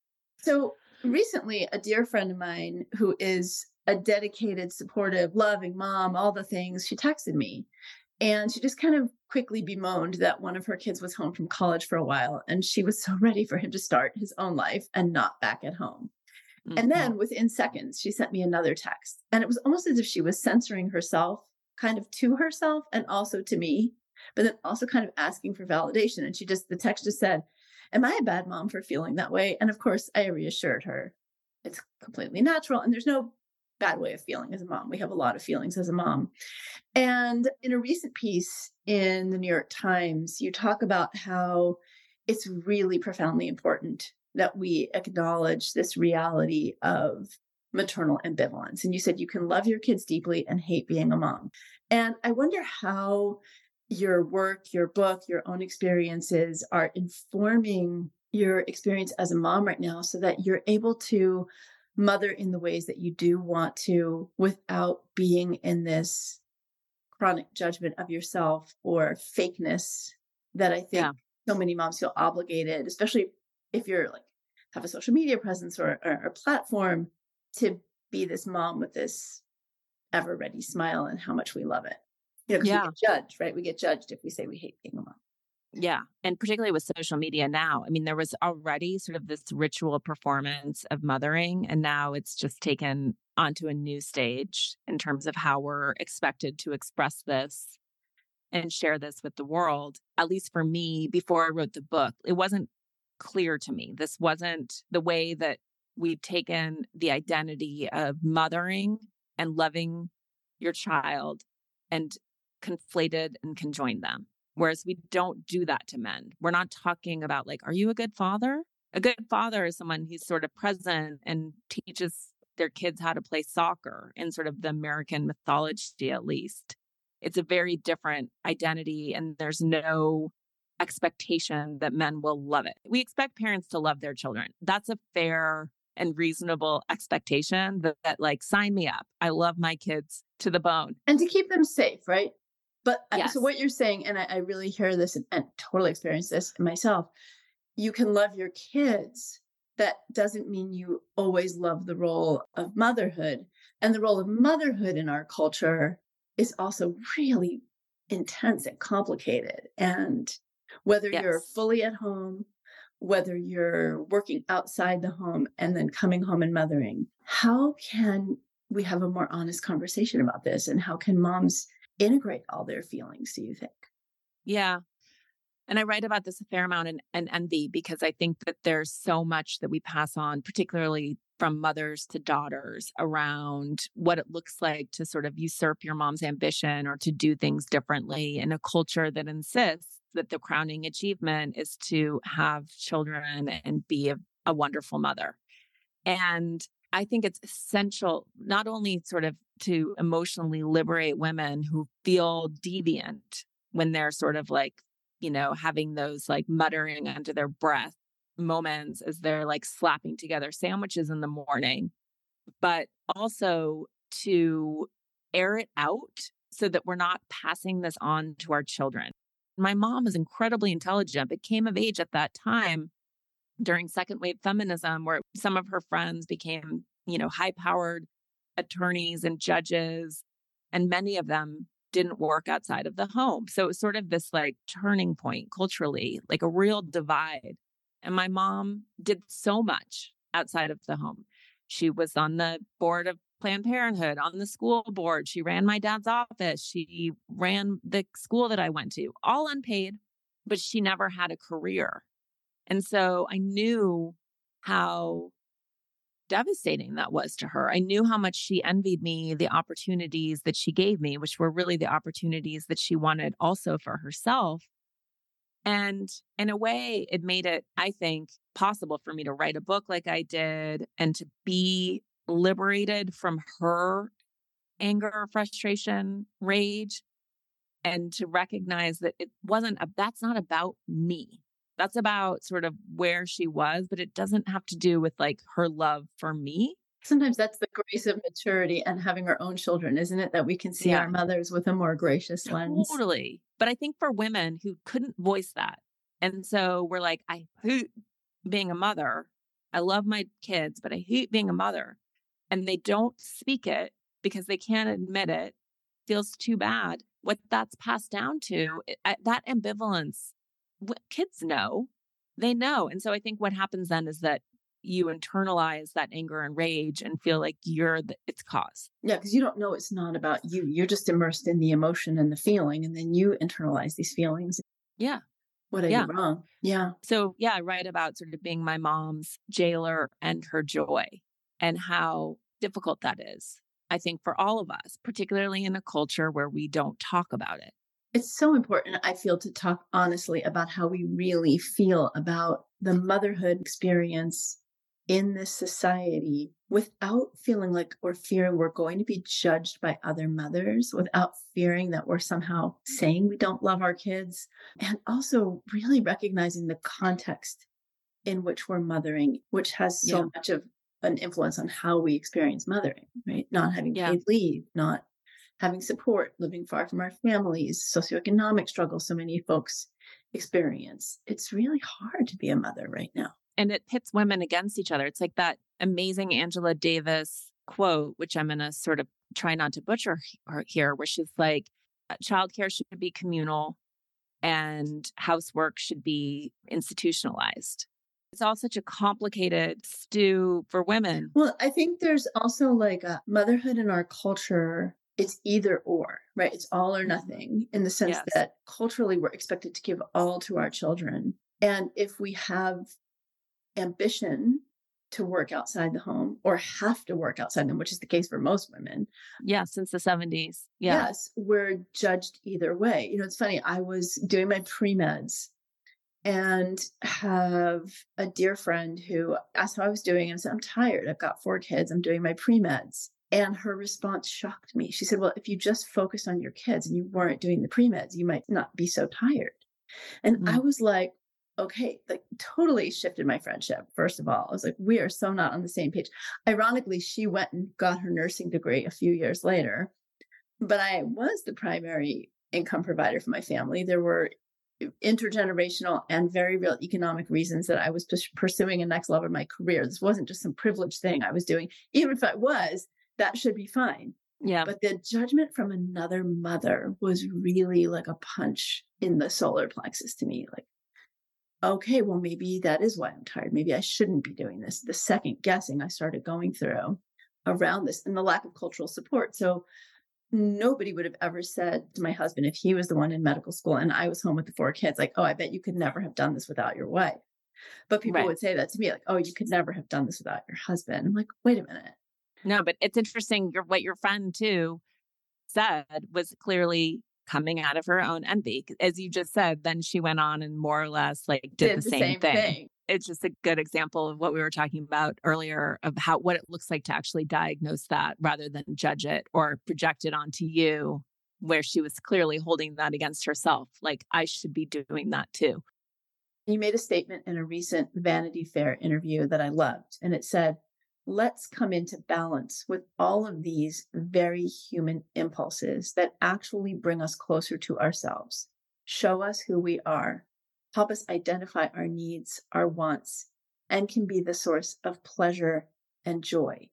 So recently a dear friend of mine who is a dedicated, supportive, loving mom, all the things, she texted me and she just kind of quickly bemoaned that one of her kids was home from college for a while and she was so ready for him to start his own life and not back at home. Mm-hmm. And then within seconds, she sent me another text. And it was almost as if she was censoring herself, kind of to herself and also to me, but then also kind of asking for validation. And she just, the text just said, Am I a bad mom for feeling that way? And of course, I reassured her it's completely natural and there's no bad way of feeling as a mom. We have a lot of feelings as a mom. And in a recent piece in the New York Times, you talk about how it's really profoundly important that we acknowledge this reality of maternal ambivalence. And you said you can love your kids deeply and hate being a mom. And I wonder how your work, your book, your own experiences are informing your experience as a mom right now so that you're able to mother in the ways that you do want to without being in this chronic judgment of yourself or fakeness that I think yeah. so many moms feel obligated, especially if you're like have a social media presence or, or a platform to be this mom with this ever ready smile and how much we love it. You know, yeah. we get judged, right? We get judged if we say we hate being a mom. Yeah. And particularly with social media now, I mean, there was already sort of this ritual performance of mothering, and now it's just taken onto a new stage in terms of how we're expected to express this and share this with the world. At least for me, before I wrote the book, it wasn't clear to me. This wasn't the way that we've taken the identity of mothering and loving your child and conflated and conjoined them. Mm. Whereas we don't do that to men. We're not talking about, like, are you a good father? A good father is someone who's sort of present and teaches their kids how to play soccer in sort of the American mythology, at least. It's a very different identity, and there's no expectation that men will love it. We expect parents to love their children. That's a fair and reasonable expectation that, that like sign me up. I love my kids to the bone. And to keep them safe, right? But yes. so what you're saying, and I, I really hear this and, and totally experience this myself, you can love your kids. That doesn't mean you always love the role of motherhood. And the role of motherhood in our culture is also really intense and complicated. And whether yes. you're fully at home, whether you're working outside the home and then coming home and mothering, how can we have a more honest conversation about this? And how can moms integrate all their feelings, do you think? Yeah. And I write about this a fair amount in, in envy because I think that there's so much that we pass on, particularly from mothers to daughters, around what it looks like to sort of usurp your mom's ambition or to do things differently in a culture that insists that the crowning achievement is to have children and be a, a wonderful mother. And I think it's essential not only sort of to emotionally liberate women who feel deviant when they're sort of like, you know, having those like muttering under their breath moments as they're like slapping together sandwiches in the morning, but also to air it out so that we're not passing this on to our children. My mom is incredibly intelligent, but came of age at that time during second wave feminism, where some of her friends became, you know, high powered attorneys and judges, and many of them didn't work outside of the home. So it was sort of this like turning point culturally, like a real divide. And my mom did so much outside of the home. She was on the board of Planned Parenthood, on the school board. She ran my dad's office. She ran the school that I went to, all unpaid, but she never had a career. And so I knew how devastating that was to her. I knew how much she envied me, the opportunities that she gave me, which were really the opportunities that she wanted also for herself. And in a way, it made it, I think, possible for me to write a book like I did and to be liberated from her anger, frustration, rage, and to recognize that it wasn't, a, that's not about me. That's about sort of where she was, but it doesn't have to do with like her love for me. Sometimes that's the grace of maturity and having our own children, isn't it? That we can see yeah. our mothers with a more gracious lens. Totally. But I think for women who couldn't voice that, and so we're like, I hate being a mother. I love my kids, but I hate being a mother. And they don't speak it because they can't admit it. Feels too bad. What that's passed down to, eh, that ambivalence kids know, they know. And so I think what happens then is that you internalize that anger and rage and feel like you're the, its cause. Yeah, because you don't know it's not about you. You're just immersed in the emotion and the feeling, and then you internalize these feelings. Yeah. What are Yeah. you wrong? Yeah. So, yeah, I write about sort of being my mom's jailer and her joy and how difficult that is. I think for all of us, particularly in a culture where we don't talk about it. It's so important, I feel, to talk honestly about how we really feel about the motherhood experience in this society without feeling like or fearing we're going to be judged by other mothers, without fearing that we're somehow saying we don't love our kids, and also really recognizing the context in which we're mothering, which has so Yeah. much of an influence on how we experience mothering, right? Not having Yeah. paid leave, not having support, living far from our families, socioeconomic struggles so many folks experience. It's really hard to be a mother right now. and it pits women against each other. It's like that amazing Angela Davis quote, which I'm going to sort of try not to butcher her here, where she's like, "Uh, childcare should be communal and housework should be institutionalized. It's all such a complicated stew for women. Well, I think there's also like a motherhood in our culture. It's either or, right? It's all or Mhm. nothing in the sense Yes. that culturally we're expected to give all to our children. And if we have ambition to work outside the home or have to work outside them, which is the case for most women, Yeah, since the 70s. Yeah. yes, we're judged either way. You know, it's funny. I was doing my pre meds and have a dear friend who asked how I was doing. And I said, I'm tired. I've got four kids. I'm doing my pre meds. And her response shocked me. She said, Well, if you just focused on your kids and you weren't doing the pre meds, you might not be so tired. And I mm. was like, okay, like totally shifted my friendship. First of all, I was like, we are so not on the same page. Ironically, she went and got her nursing degree a few years later, but I was the primary income provider for my family. There were intergenerational and very real economic reasons that I was pursuing a next level of my career. This wasn't just some privileged thing I was doing. Even if I was, that should be fine. Yeah. But the judgment from another mother was really like a punch in the solar plexus to me. Like, okay, well, maybe that is why I'm tired. Maybe I shouldn't be doing this. The second guessing I started going through around this and the lack of cultural support. So nobody would have ever said to my husband, if he was the one in medical school and I was home with the four kids, like, oh, I bet you could never have done this without your wife. But people Right. would say that to me, like, oh, you could never have done this without your husband. I'm like, wait a minute. No, but it's interesting. Your, what your friend too said was clearly coming out of her own envy. As you just said, then she went on and more or less like did, the, same, thing. It's just a good example of what we were talking about earlier of how what it looks like to actually diagnose that rather than judge it or project it onto you, where she was clearly holding that against herself. Like I should be doing that too. You made a statement in a recent Vanity Fair interview that I loved, and it said, Let's come into balance with all of these very human impulses that actually bring us closer to ourselves, show us who we are, help us identify our needs, our wants, and can be the source of pleasure and joy.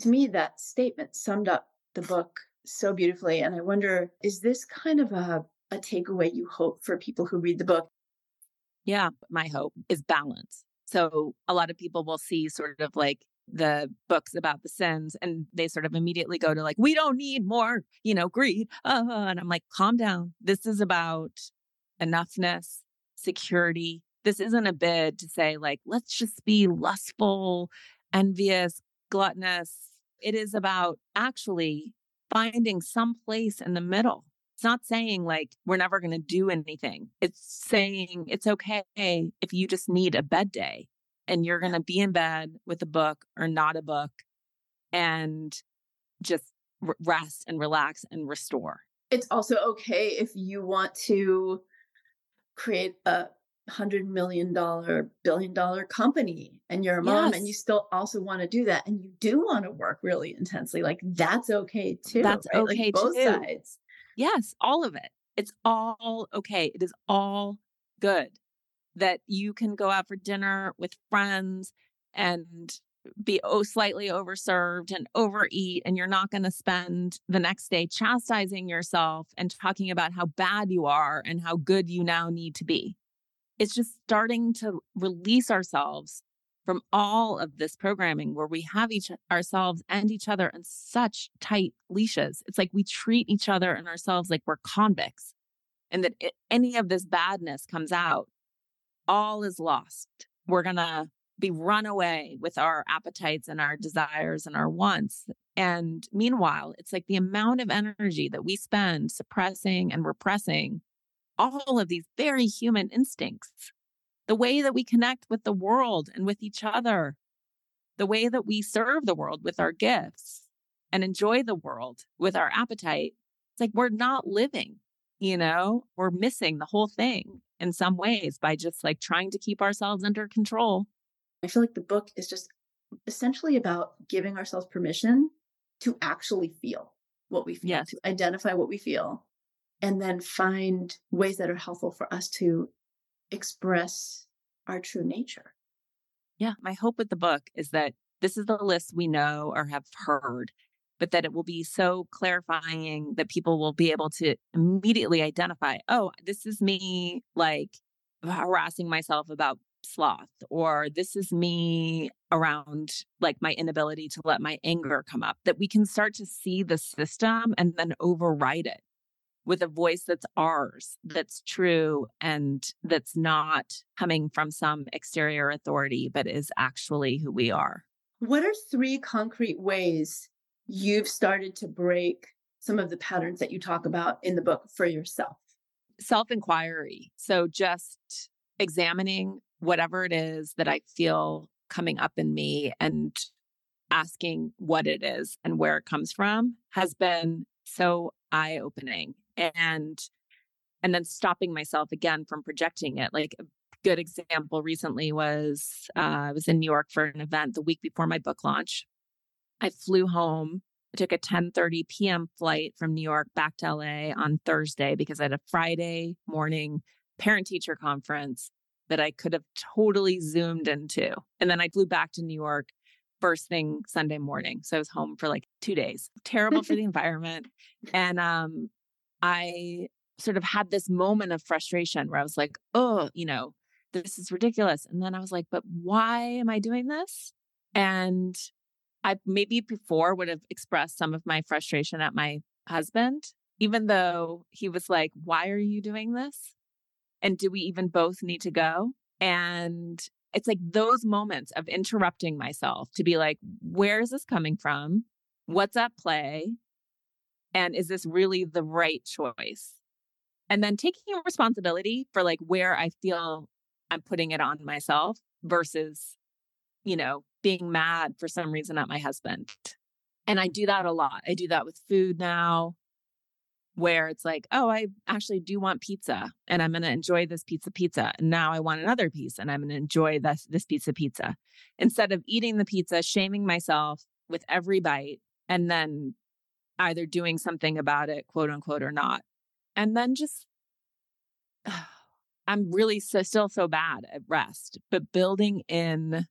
To me, that statement summed up the book so beautifully. And I wonder, is this kind of a, a takeaway you hope for people who read the book? Yeah, my hope is balance. So a lot of people will see sort of like the books about the sins and they sort of immediately go to like, we don't need more, you know, greed. Uh, and I'm like, calm down. This is about enoughness, security. This isn't a bid to say like, let's just be lustful, envious, gluttonous. It is about actually finding some place in the middle. It's not saying like we're never going to do anything. It's saying it's okay if you just need a bed day and you're going to be in bed with a book or not a book and just r- rest and relax and restore. It's also okay if you want to create a hundred million dollar, billion dollar company and you're a mom and you still also want to do that and you do want to work really intensely. Like that's okay too. That's right? Like okay both too. sides. Yes, all of it. It's all okay. It is all good that you can go out for dinner with friends and be oh slightly overserved and overeat and you're not going to spend the next day chastising yourself and talking about how bad you are and how good you now need to be. It's just starting to release ourselves from all of this programming where we have each ourselves and each other in such tight leashes. It's like we treat each other and ourselves like we're convicts and that it, any of this badness comes out, all is lost. We're going to be run away with our appetites and our desires and our wants. And meanwhile, it's like the amount of energy that we spend suppressing and repressing all of these very human instincts the way that we connect with the world and with each other, the way that we serve the world with our gifts and enjoy the world with our appetite. It's like we're not living, you know, we're missing the whole thing in some ways by just like trying to keep ourselves under control. I feel like the book is just essentially about giving ourselves permission to actually feel what we feel, yes. to identify what we feel, and then find ways that are helpful for us to express our true nature. Yeah. My hope with the book is that this is the list we know or have heard, but that it will be so clarifying that people will be able to immediately identify, oh, this is me like harassing myself about sloth, or this is me around like my inability to let my anger come up, that we can start to see the system and then override it with a voice that's ours, that's true, and that's not coming from some exterior authority, but is actually who we are. What are three concrete ways you've started to break some of the patterns that you talk about in the book for yourself? Self inquiry. So just examining whatever it is that I feel coming up in me and asking what it is and where it comes from has been so eye opening and and then stopping myself again from projecting it like a good example recently was uh, i was in new york for an event the week before my book launch i flew home i took a 10.30 p.m flight from new york back to la on thursday because i had a friday morning parent teacher conference that i could have totally zoomed into and then i flew back to new york first thing sunday morning so i was home for like two days terrible for the environment and um I sort of had this moment of frustration where I was like, oh, you know, this is ridiculous. And then I was like, but why am I doing this? And I maybe before would have expressed some of my frustration at my husband, even though he was like, why are you doing this? And do we even both need to go? And it's like those moments of interrupting myself to be like, where is this coming from? What's at play? And is this really the right choice? And then taking responsibility for like where I feel I'm putting it on myself versus, you know, being mad for some reason at my husband. And I do that a lot. I do that with food now, where it's like, oh, I actually do want pizza and I'm going to enjoy this pizza pizza. And now I want another piece and I'm going to enjoy this, this pizza pizza. Instead of eating the pizza, shaming myself with every bite and then either doing something about it, quote unquote, or not. And then just, I'm really so, still so bad at rest, but building in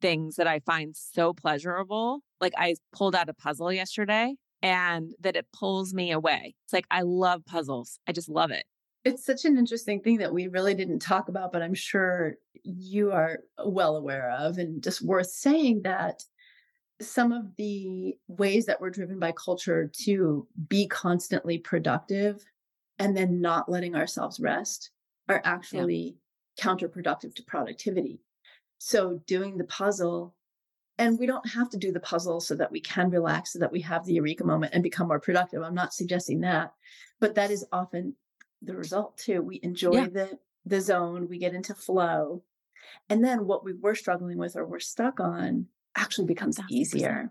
things that I find so pleasurable. Like I pulled out a puzzle yesterday and that it pulls me away. It's like, I love puzzles. I just love it. It's such an interesting thing that we really didn't talk about, but I'm sure you are well aware of and just worth saying that some of the ways that we're driven by culture to be constantly productive and then not letting ourselves rest are actually yeah. counterproductive to productivity. So, doing the puzzle, and we don't have to do the puzzle so that we can relax, so that we have the eureka moment and become more productive. I'm not suggesting that, but that is often the result too. We enjoy yeah. the the zone, we get into flow. And then what we were struggling with or we're stuck on actually becomes easier.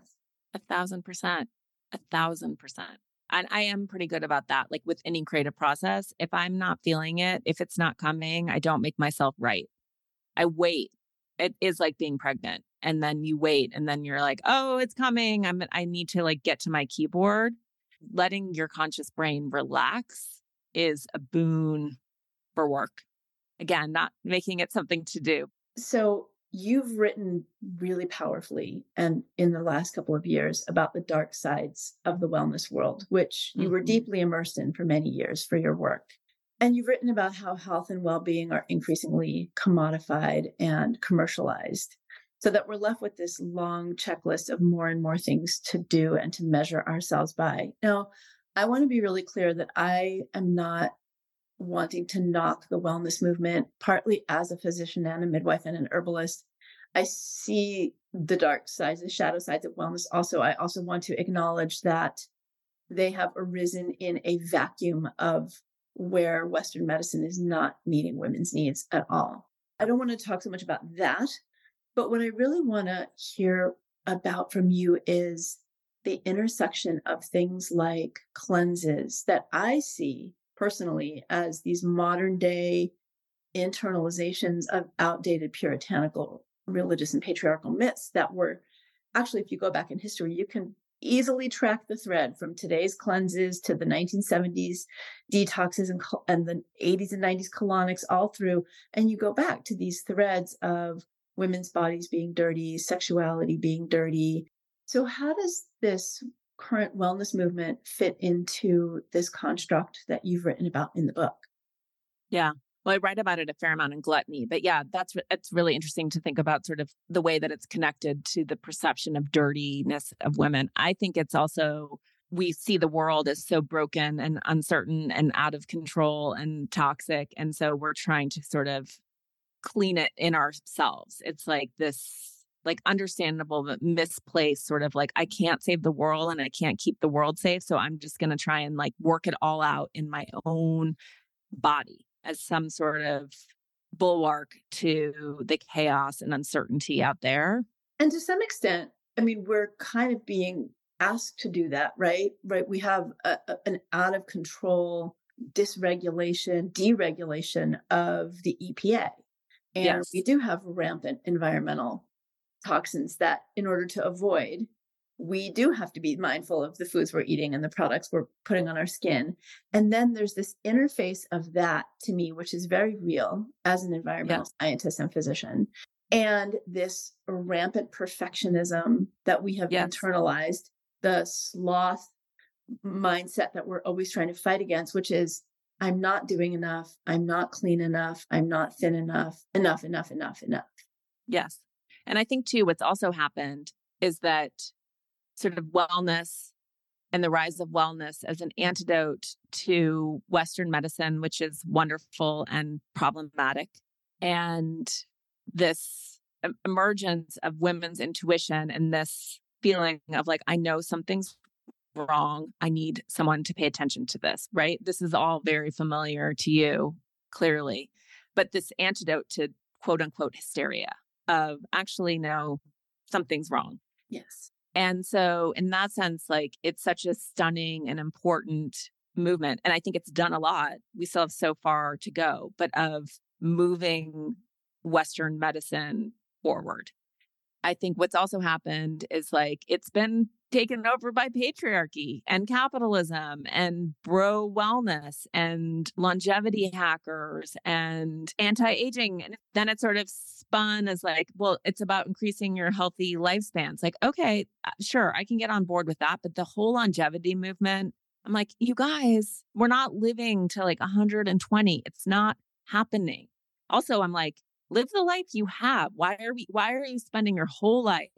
A thousand percent. A thousand percent. And I am pretty good about that. Like with any creative process, if I'm not feeling it, if it's not coming, I don't make myself write. I wait. It is like being pregnant. And then you wait and then you're like, oh, it's coming. I'm I need to like get to my keyboard. Letting your conscious brain relax is a boon for work. Again, not making it something to do. So you've written really powerfully and in the last couple of years about the dark sides of the wellness world, which you mm-hmm. were deeply immersed in for many years for your work. And you've written about how health and well being are increasingly commodified and commercialized. so that we're left with this long checklist of more and more things to do and to measure ourselves by. Now, I want to be really clear that I am not wanting to knock the wellness movement, partly as a physician and a midwife and an herbalist. I see the dark sides, the shadow sides of wellness. Also, I also want to acknowledge that they have arisen in a vacuum of where Western medicine is not meeting women's needs at all. I don't want to talk so much about that, but what I really want to hear about from you is the intersection of things like cleanses that I see personally as these modern day internalizations of outdated puritanical religious and patriarchal myths that were actually, if you go back in history, you can easily track the thread from today's cleanses to the 1970s detoxes and, and the 80s and 90s colonics all through. And you go back to these threads of women's bodies being dirty, sexuality being dirty. So, how does this current wellness movement fit into this construct that you've written about in the book? Yeah. Well, I write about it a fair amount in Gluttony, but yeah, that's it's really interesting to think about sort of the way that it's connected to the perception of dirtiness of women. I think it's also we see the world as so broken and uncertain and out of control and toxic, and so we're trying to sort of clean it in ourselves. It's like this like understandable but misplaced sort of like I can't save the world and I can't keep the world safe, so I'm just going to try and like work it all out in my own body as some sort of bulwark to the chaos and uncertainty out there. And to some extent, I mean, we're kind of being asked to do that, right? Right. We have a, a, an out of control dysregulation, deregulation of the EPA. And yes. we do have rampant environmental toxins that, in order to avoid, we do have to be mindful of the foods we're eating and the products we're putting on our skin. And then there's this interface of that to me, which is very real as an environmental yeah. scientist and physician. And this rampant perfectionism that we have yes. internalized, the sloth mindset that we're always trying to fight against, which is I'm not doing enough. I'm not clean enough. I'm not thin enough. Enough, enough, enough, enough. Yes. And I think too, what's also happened is that sort of wellness and the rise of wellness as an antidote to Western medicine, which is wonderful and problematic. And this emergence of women's intuition and this feeling of like, I know something's wrong. I need someone to pay attention to this, right? This is all very familiar to you, clearly. But this antidote to quote unquote hysteria of actually, no, something's wrong. Yes. And so, in that sense, like it's such a stunning and important movement. And I think it's done a lot. We still have so far to go, but of moving Western medicine forward. I think what's also happened is like it's been taken over by patriarchy and capitalism and bro wellness and longevity hackers and anti-aging and then it sort of spun as like well it's about increasing your healthy lifespans. Like okay uh, sure i can get on board with that but the whole longevity movement i'm like you guys we're not living to like 120 it's not happening. Also i'm like live the life you have why are we why are you spending your whole life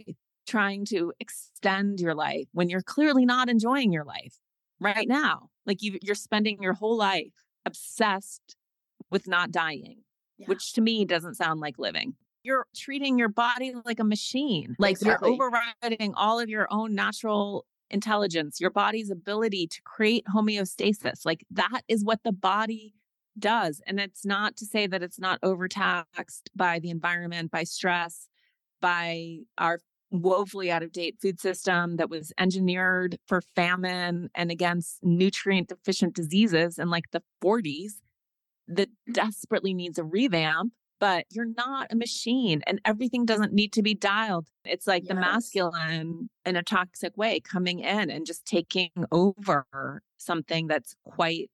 trying to extend your life when you're clearly not enjoying your life right now. Like you, you're spending your whole life obsessed with not dying, yeah. which to me doesn't sound like living. You're treating your body like a machine, like exactly. you're overriding all of your own natural intelligence, your body's ability to create homeostasis. Like that is what the body does. And it's not to say that it's not overtaxed by the environment, by stress, by our woefully out of date food system that was engineered for famine and against nutrient deficient diseases in like the 40s that mm-hmm. desperately needs a revamp but you're not a machine and everything doesn't need to be dialed. It's like yes. the masculine in a toxic way coming in and just taking over something that's quite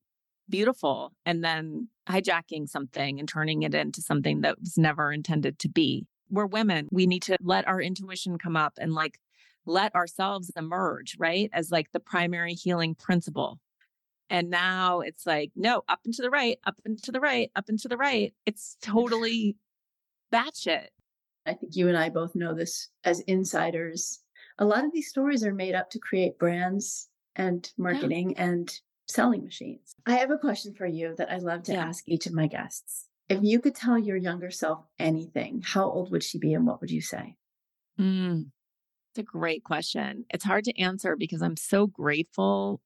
beautiful and then hijacking something and turning it into something that was never intended to be we're women. We need to let our intuition come up and like let ourselves emerge, right? As like the primary healing principle. And now it's like, no, up and to the right, up and to the right, up and to the right. It's totally batshit. I think you and I both know this as insiders. A lot of these stories are made up to create brands and marketing yeah. and selling machines. I have a question for you that I love to yeah. ask each of my guests. If you could tell your younger self anything, how old would she be and what would you say? Mm, it's a great question. It's hard to answer because I'm so grateful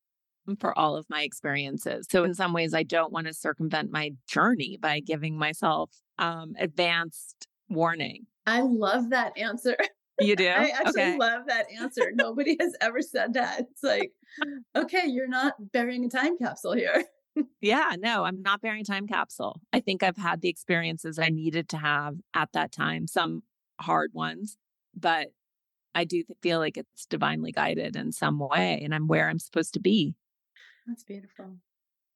for all of my experiences. So, in some ways, I don't want to circumvent my journey by giving myself um, advanced warning. I love that answer. You do? I actually okay. love that answer. Nobody has ever said that. It's like, okay, you're not burying a time capsule here. yeah, no, I'm not burying a time capsule. I think I've had the experiences I needed to have at that time, some hard ones, but I do feel like it's divinely guided in some way and I'm where I'm supposed to be. That's beautiful.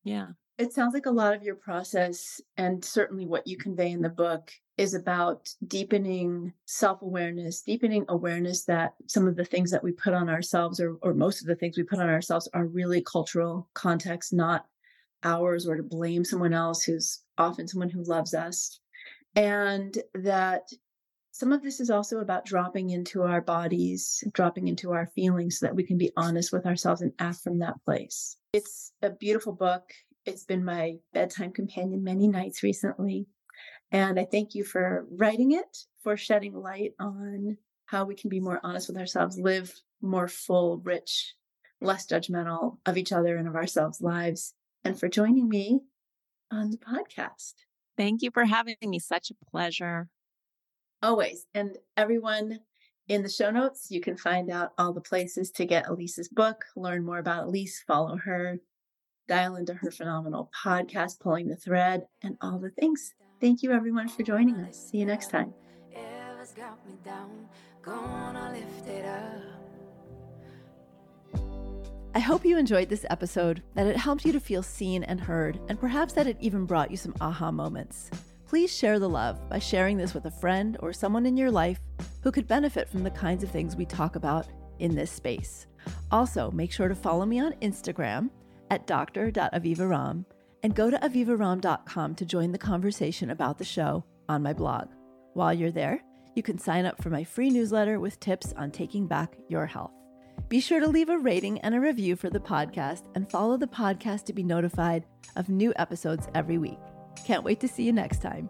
Yeah. It sounds like a lot of your process and certainly what you convey in the book is about deepening self awareness, deepening awareness that some of the things that we put on ourselves, or, or most of the things we put on ourselves, are really cultural context, not ours, or to blame someone else who's often someone who loves us. And that some of this is also about dropping into our bodies, dropping into our feelings so that we can be honest with ourselves and act from that place. It's a beautiful book. It's been my bedtime companion many nights recently. And I thank you for writing it, for shedding light on how we can be more honest with ourselves, live more full, rich, less judgmental of each other and of ourselves lives, and for joining me on the podcast. Thank you for having me. Such a pleasure. Always. And everyone in the show notes, you can find out all the places to get Elise's book, learn more about Elise, follow her, dial into her phenomenal podcast, Pulling the Thread, and all the things. Thank you, everyone, for joining us. See you next time. I hope you enjoyed this episode, that it helped you to feel seen and heard, and perhaps that it even brought you some aha moments. Please share the love by sharing this with a friend or someone in your life who could benefit from the kinds of things we talk about in this space. Also, make sure to follow me on Instagram at dr.avivaromm and go to avivaromm.com to join the conversation about the show on my blog. While you're there, you can sign up for my free newsletter with tips on taking back your health. Be sure to leave a rating and a review for the podcast and follow the podcast to be notified of new episodes every week. Can't wait to see you next time.